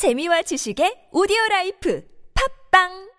재미와 지식의 오디오 라이프. 팝빵!